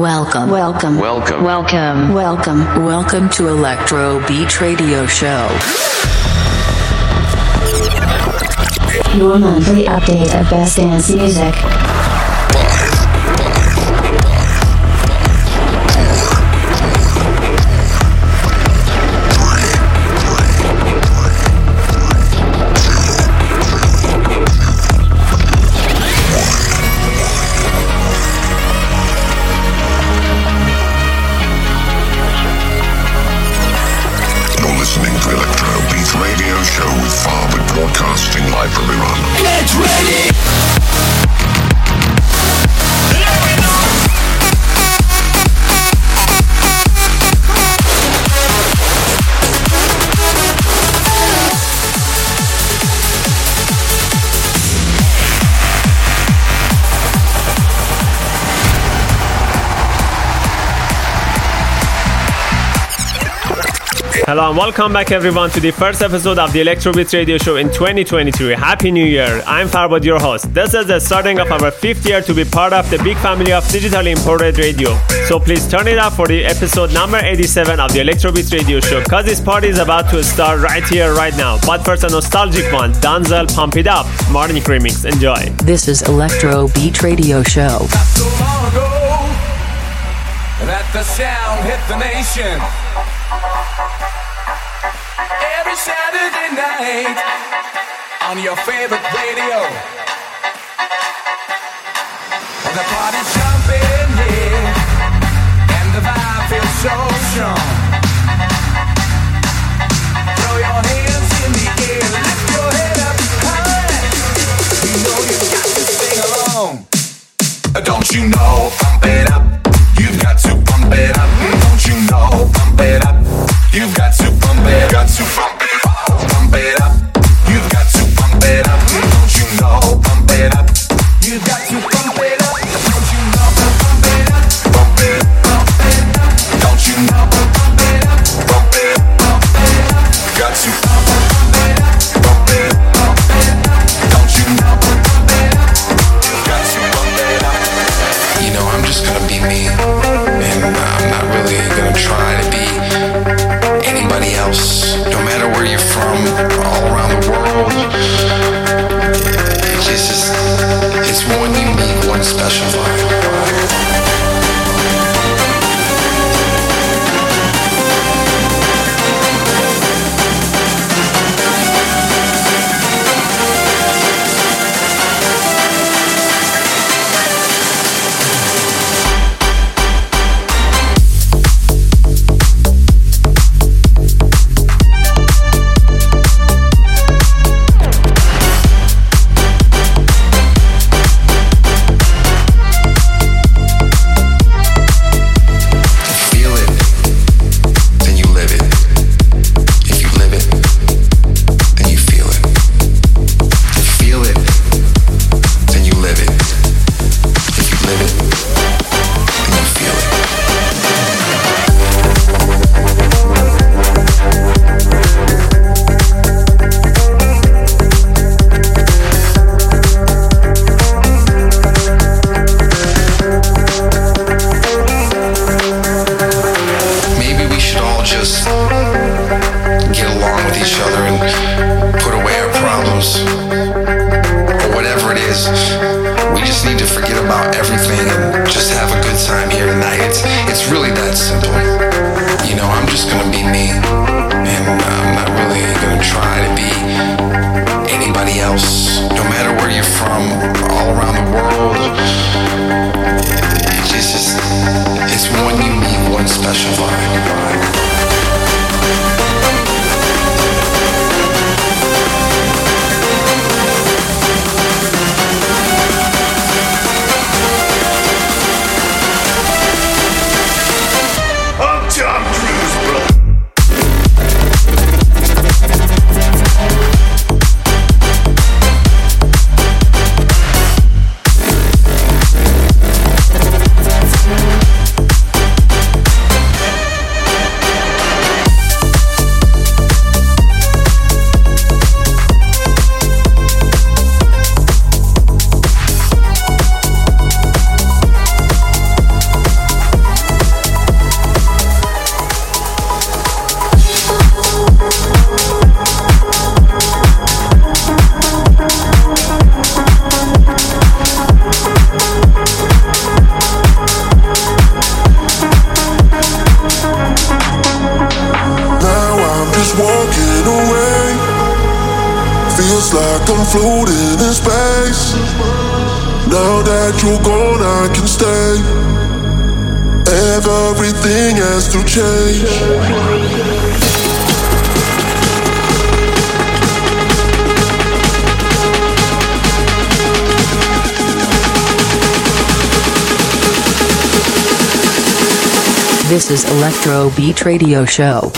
Welcome, welcome, Welcome. welcome, welcome, welcome to Electro Beat Radio Show. Your monthly update of best dance music. Hello and welcome back everyone to the first episode of the Electrobeat Radio Show in 2023. Happy New Year! I'm Farbod, your host. This is the starting of our fifth year to be part of the big family of digitally imported radio. So please turn it up for the episode number 87 of the Electrobeat Radio Show because this party is about to start right here, right now. But first, a nostalgic one Danzel Pump It Up, Marnik remix. Enjoy. This is Electro Beat Radio Show. Not so long ago that the sound hit the nation. Every Saturday night on your favorite radio. The party's jumping, yeah, and the vibe feels so strong. Throw your hands in the air, lift your head up high. You know you got to sing along. Don't you know? Just get along with each other This is Electro Beat Radio Show.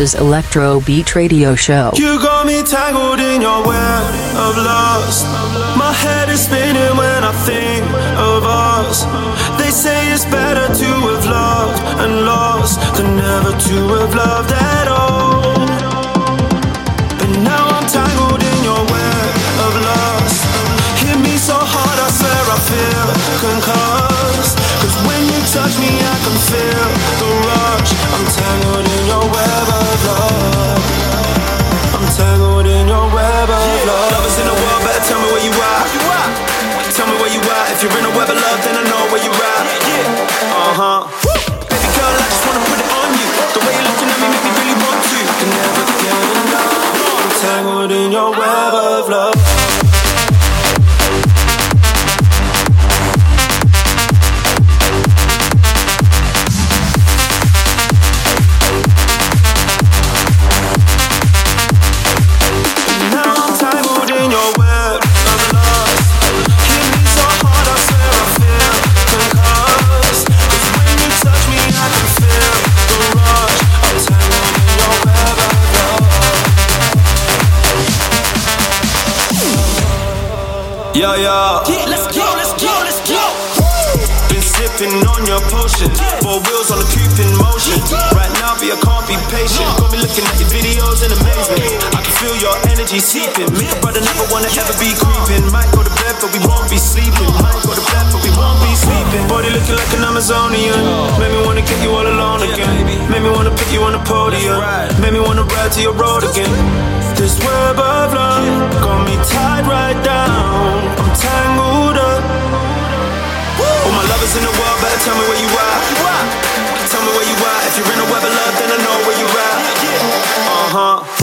Is Electro Beat Radio Show. You got me tangled in your web of lust. My head is spinning when I think of us. They say it's better to have loved and lost than never to have loved Yeah, yeah. let's go, let's go, let's go. Been sipping on your potion. Four wheels on the coupe in motion. Right now, but I can't be patient. Got me looking at your videos energy seeping. Me and brother never wanna ever be creeping. Might go to bed, but we won't be sleeping. Might go to bed, but we won't be sleeping. Body looking like an Amazonian. Made me wanna get you all alone again. Made me wanna put you on the podium. Made me wanna ride to your road again. This web of love got me tied right down. I'm tangled up. All my lovers in the world better tell me where you are. Tell me where you are. If you're in a web of love, then I know where you are. Uh huh.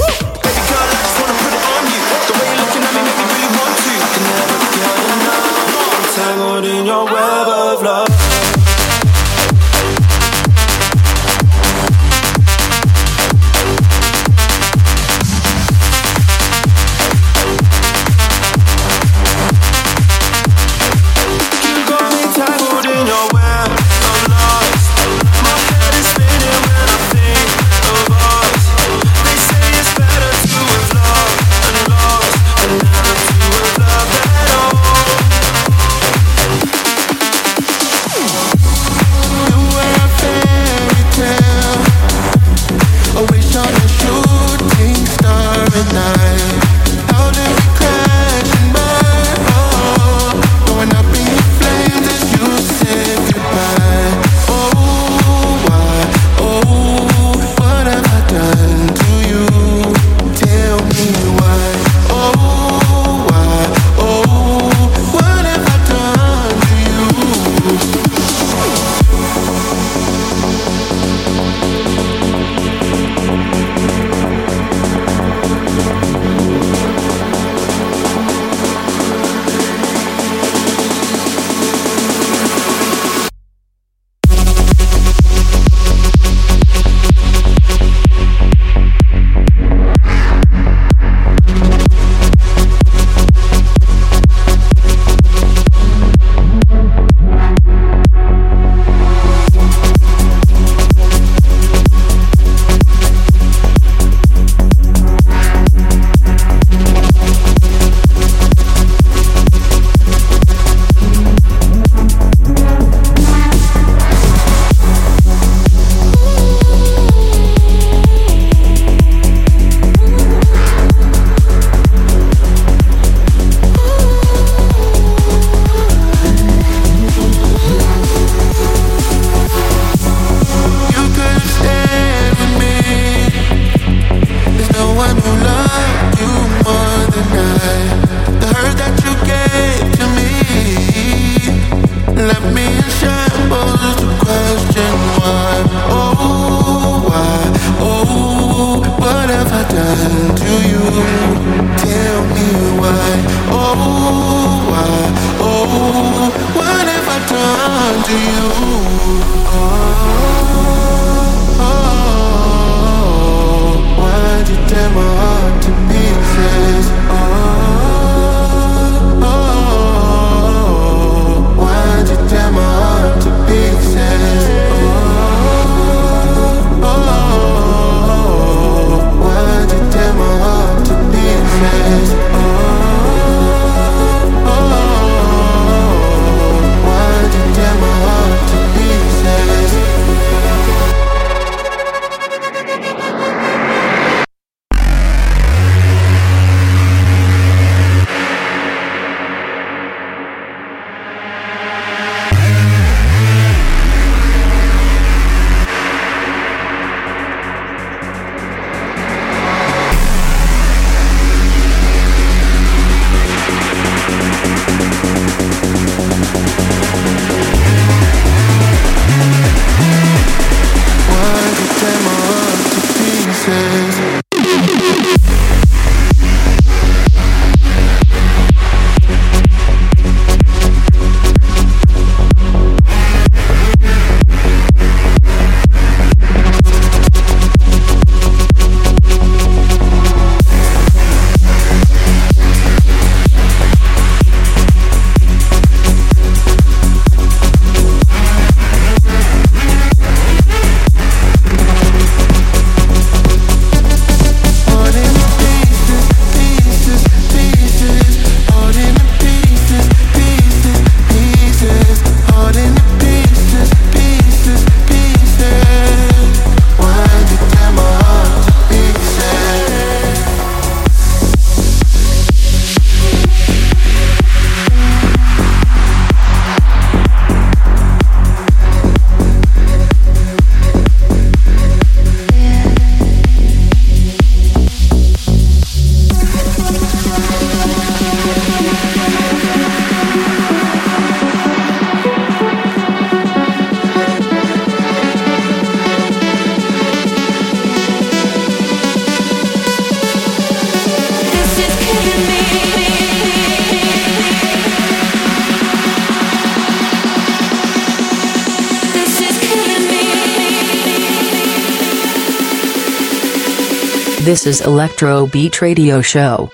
Your web This is Electro Beat Radio Show.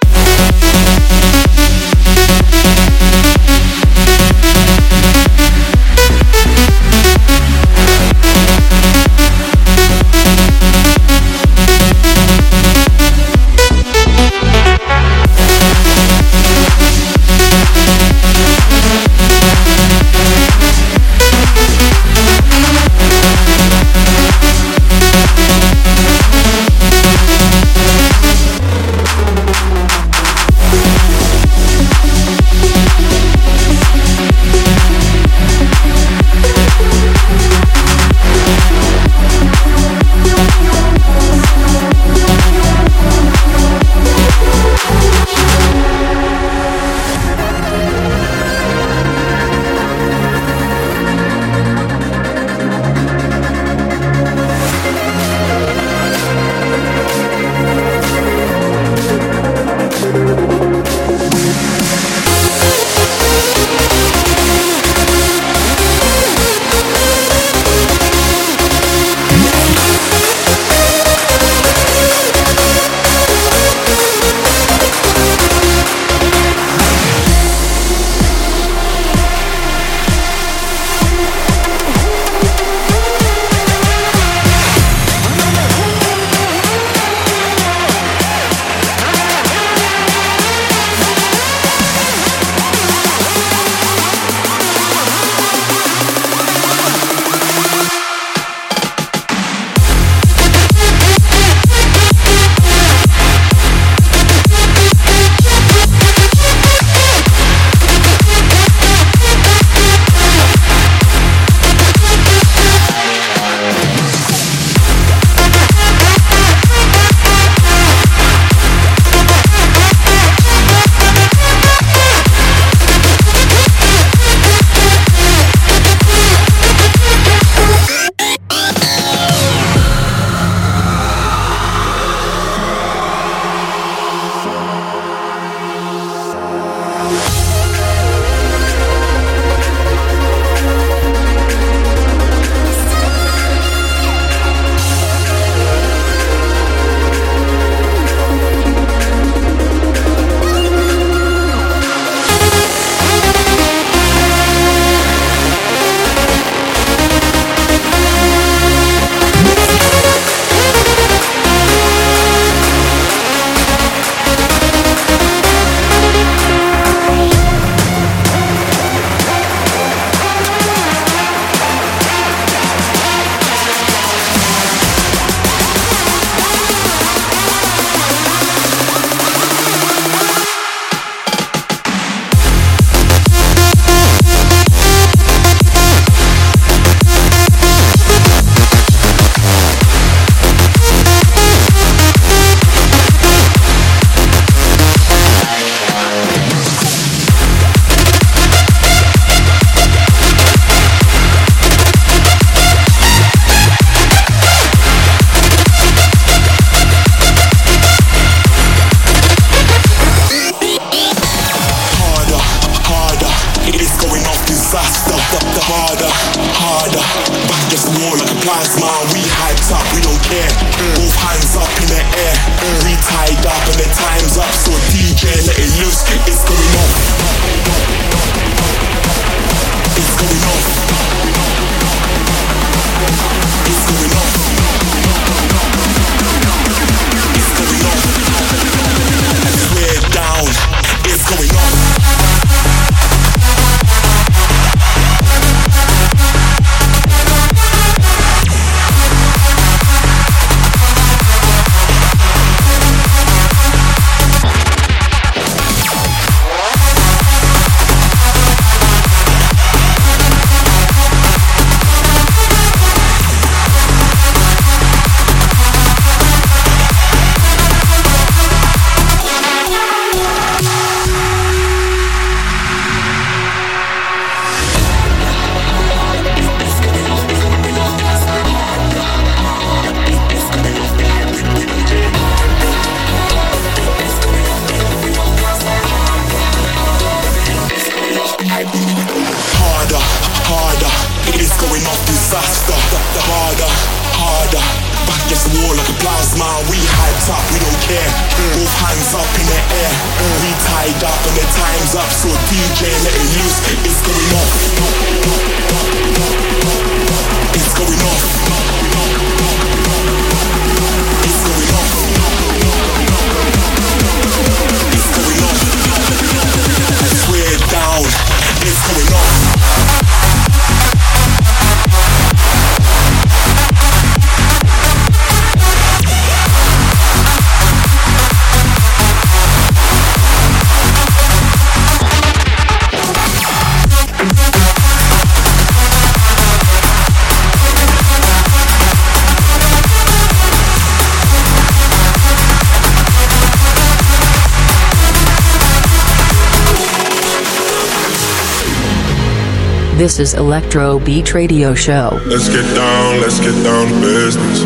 This is Electro Beat Radio Show. Let's get down, let's get down to business.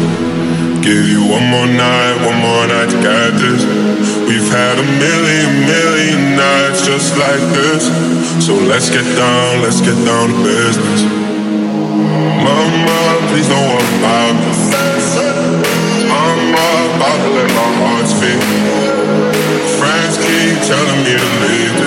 Give you one more night, one more night to get this. We've had a million, million nights just like this. So let's get down, let's get down to business. Mama, please don't worry about me. I'm about to let my heart speak. Friends keep telling me to leave this.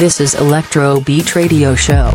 This is Electro Beat Radio Show.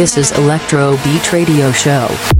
This is Electro Beat Radio Show.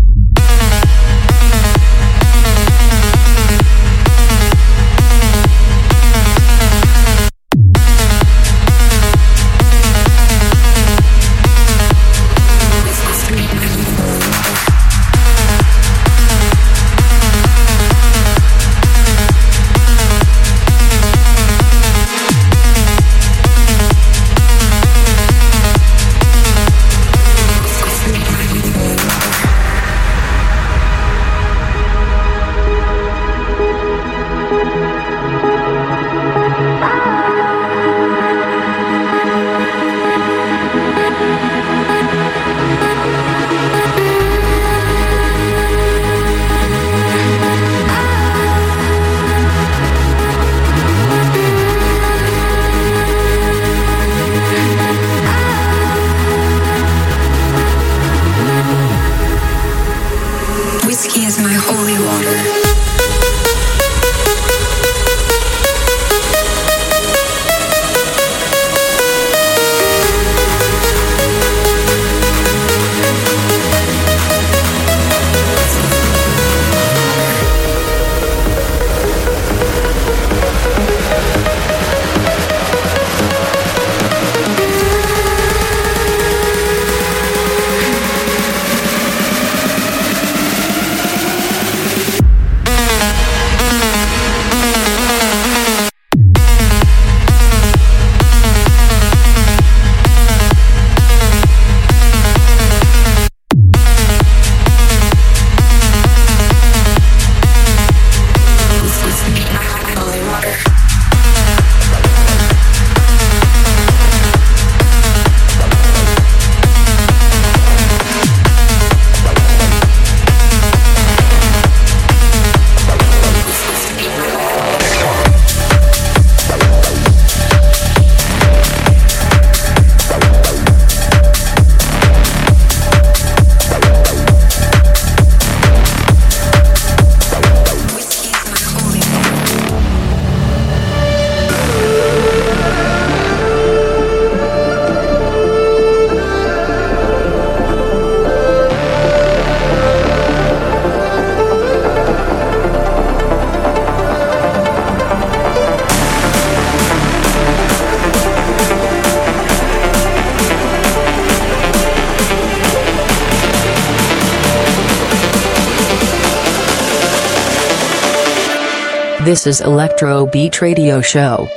This is Electro Beat Radio Show.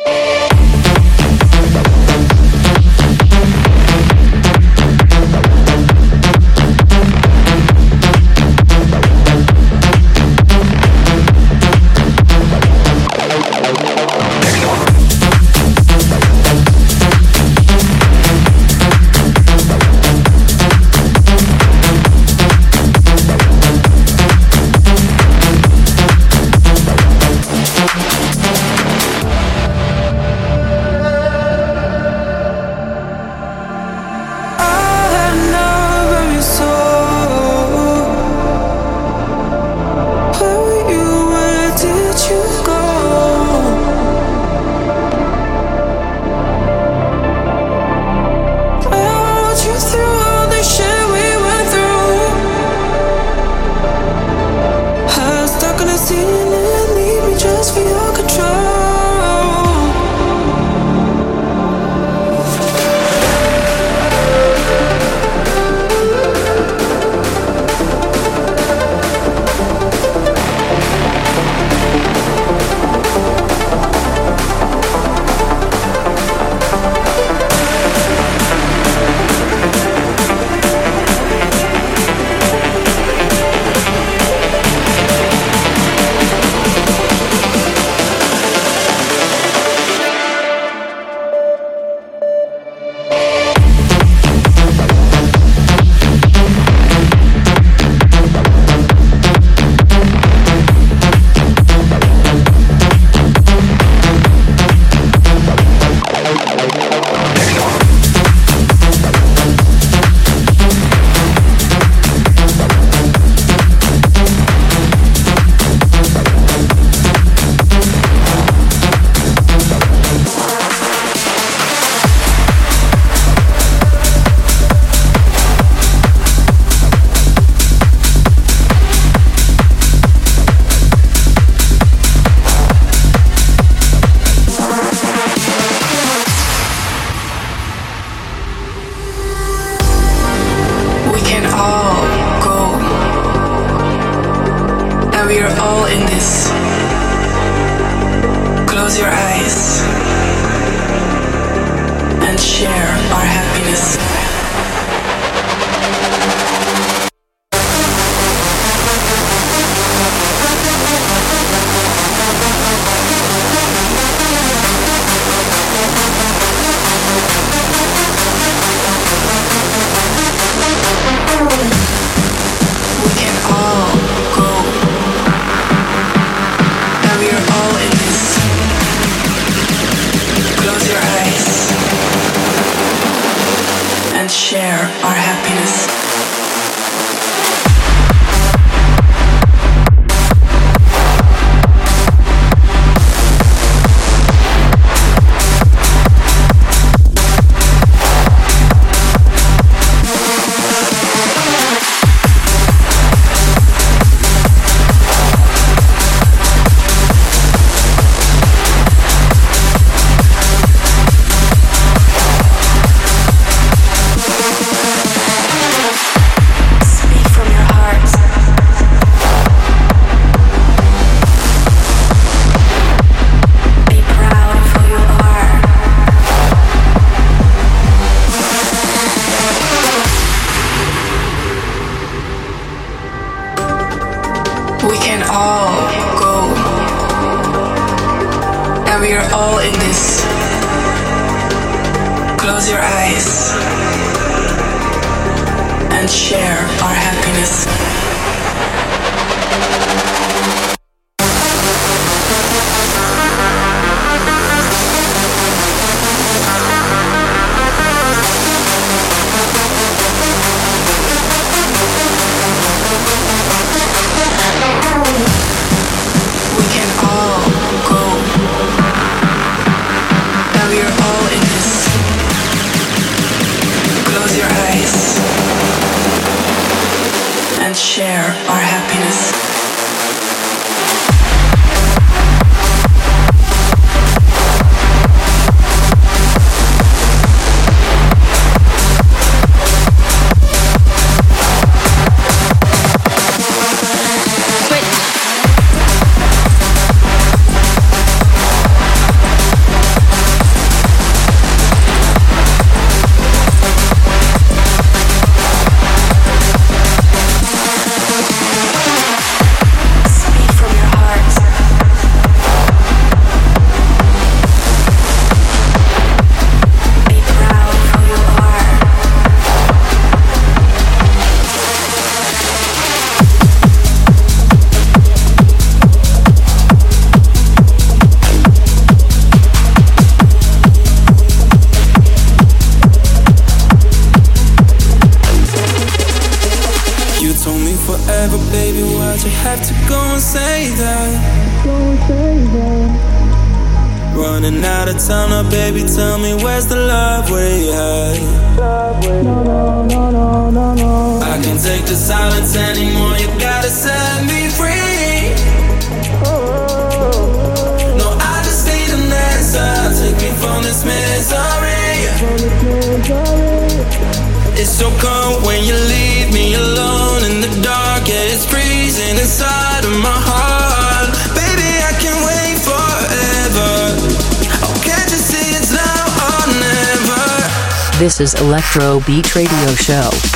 Pro Beat Radio Show.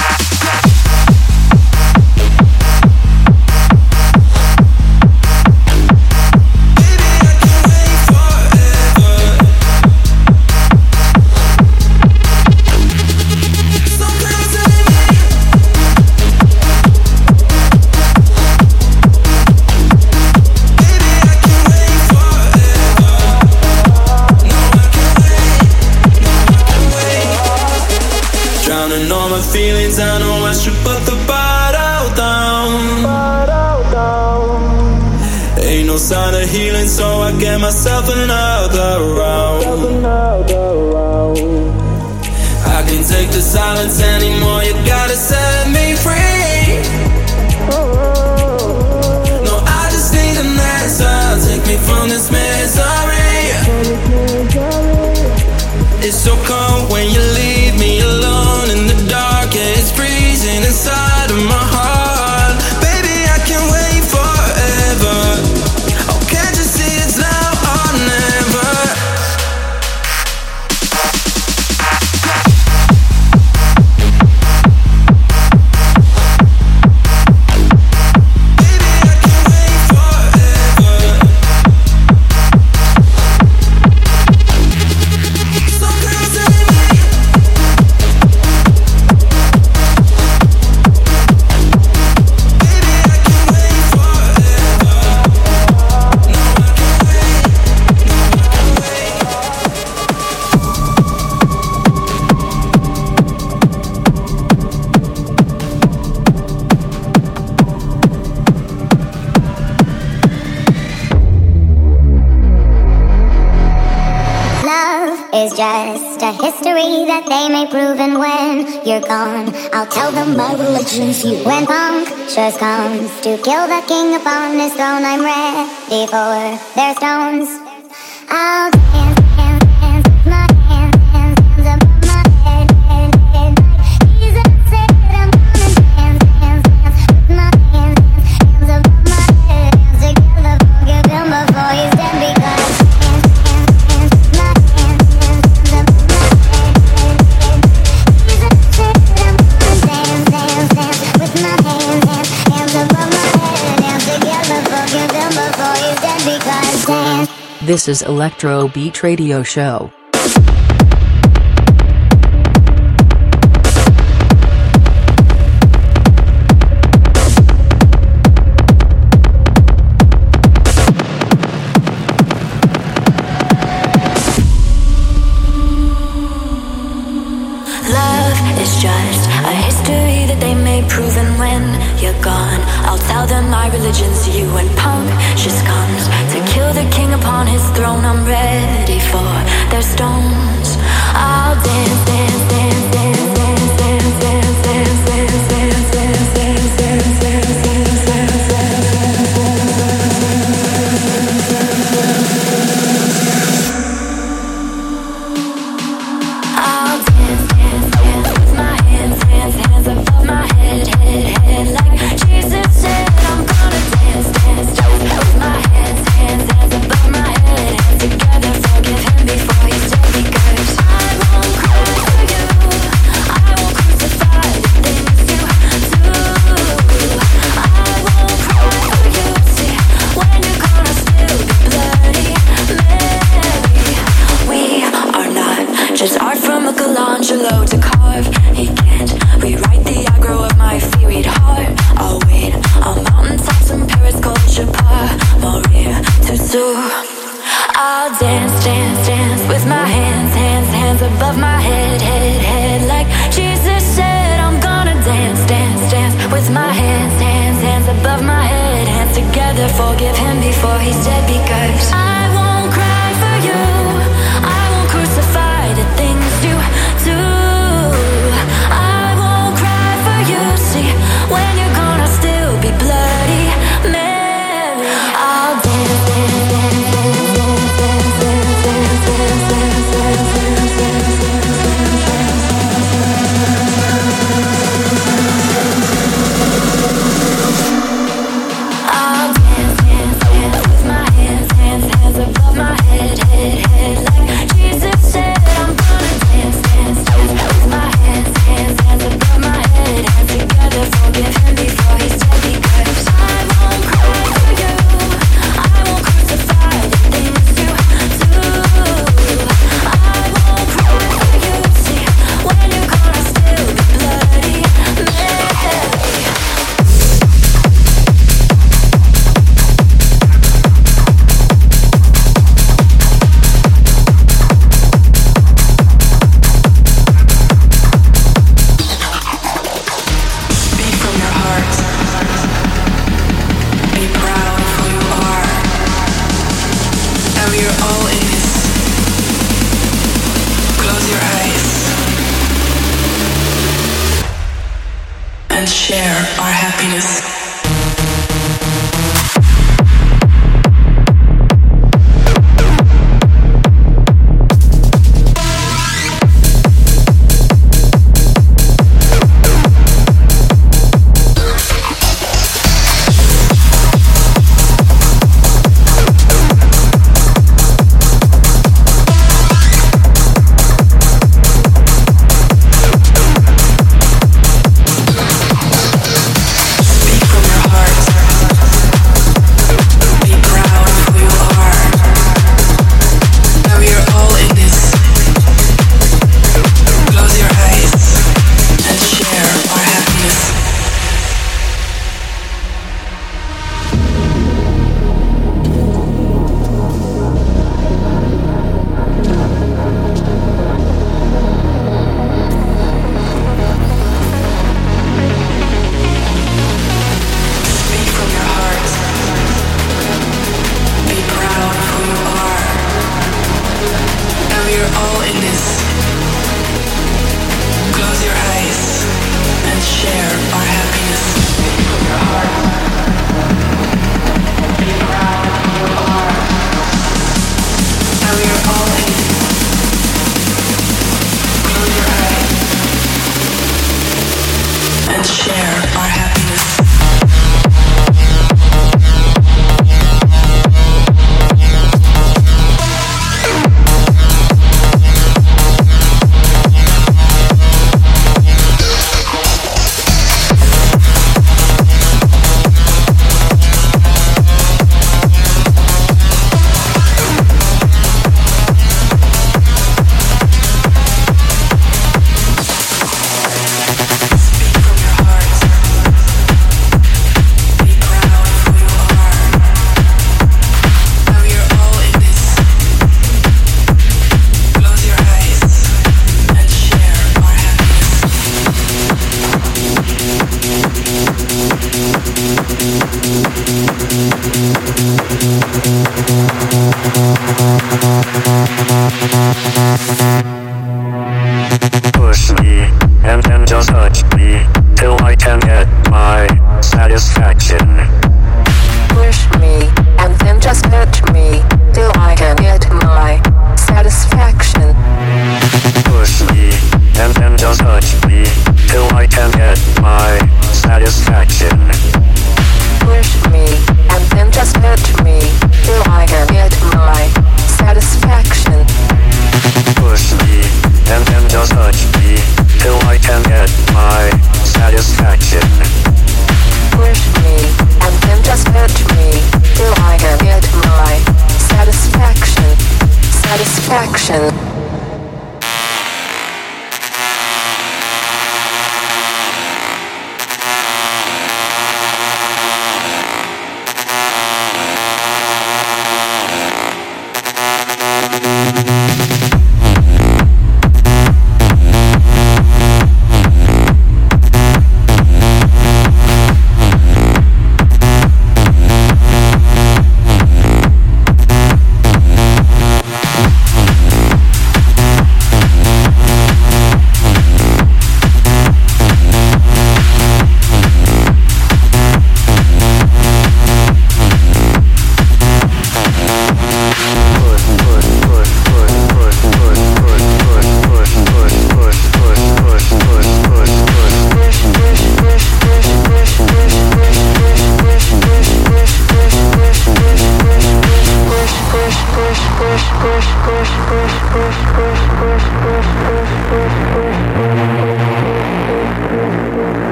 my religion's you. When punctures comes to kill the king upon his throne, I'm ready for their stones. This is Electro Beat Radio Show.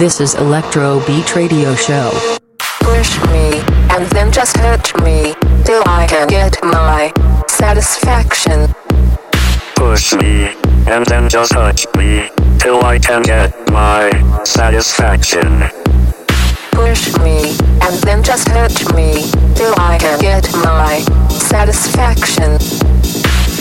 This is Electro Beat Radio Show. Push me, and then just hurt me, till I can get my satisfaction. Push me, and then just touch me, till I can get my satisfaction. Push me, and then just hurt me, till I can get my satisfaction.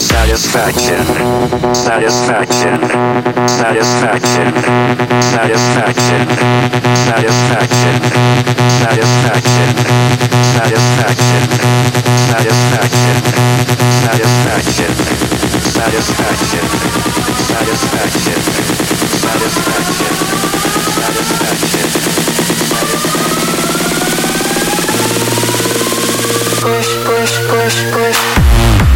Satisfaction, satisfaction, satisfaction, satisfaction, satisfaction, satisfaction, satisfaction, satisfaction, satisfaction, satisfaction, satisfaction, satisfaction, satisfaction. Push, push, push, push.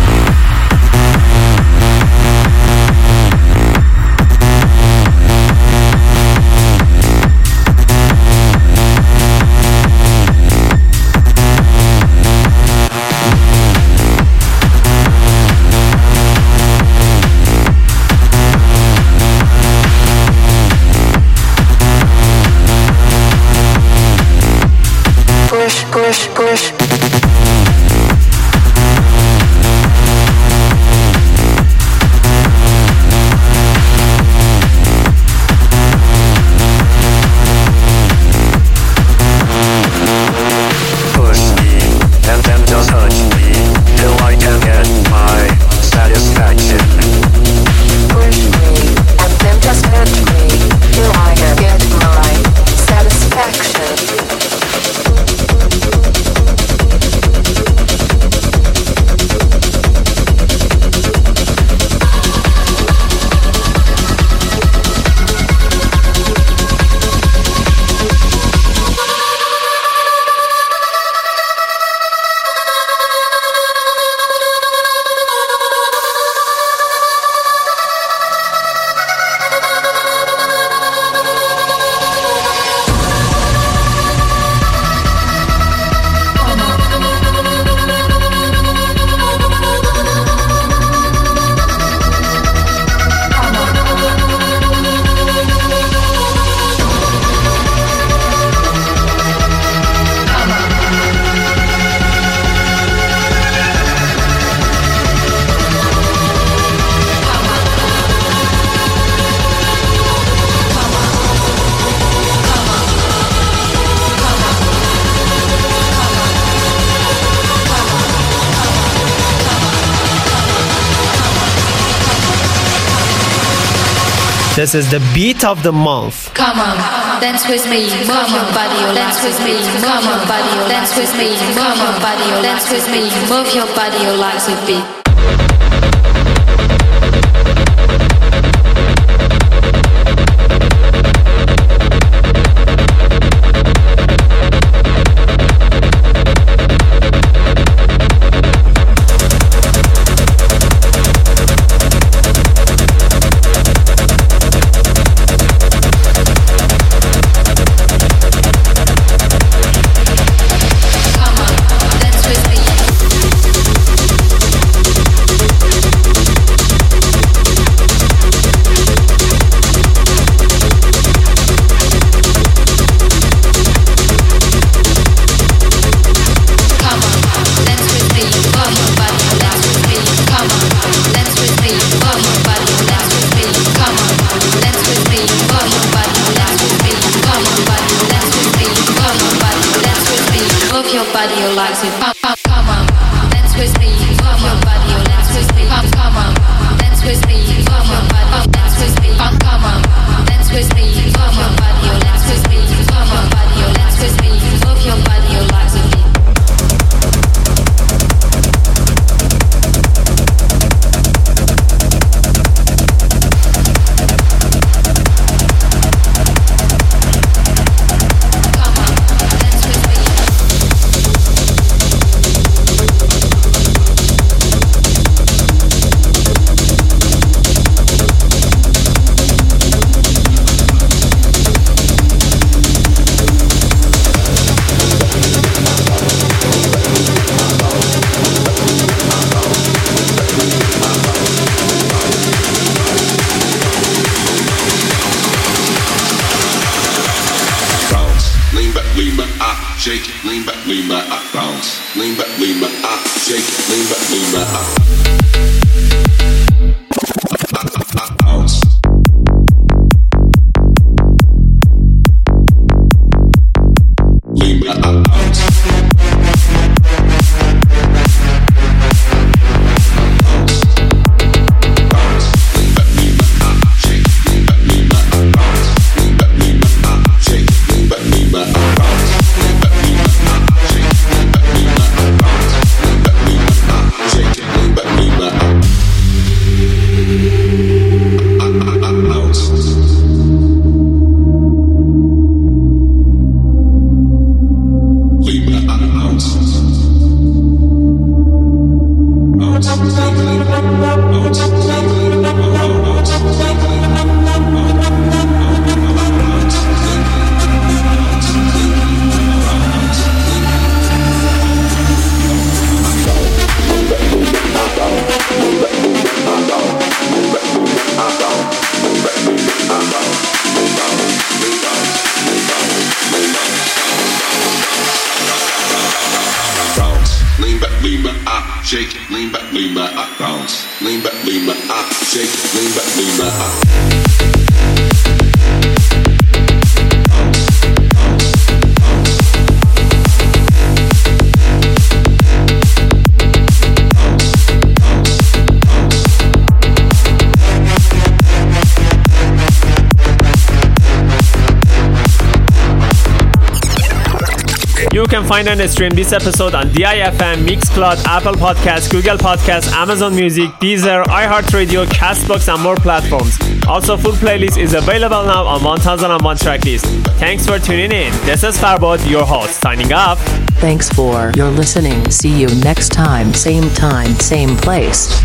This is the beat of the month. Come on, dance with me, move your body, dance with me, move your body, dance with me, move your body, dance with me, move your body, oh, like the beat. Find and stream this episode on DIFM, Mixcloud, Apple Podcasts, Google Podcasts, Amazon Music, Deezer, iHeartRadio, Castbox, and more platforms. Also, full playlist is available now on 1001 Tracklist. Thanks for tuning in. This is Farbod, your host, signing off. Thanks for your listening. See you next time, same time, same place.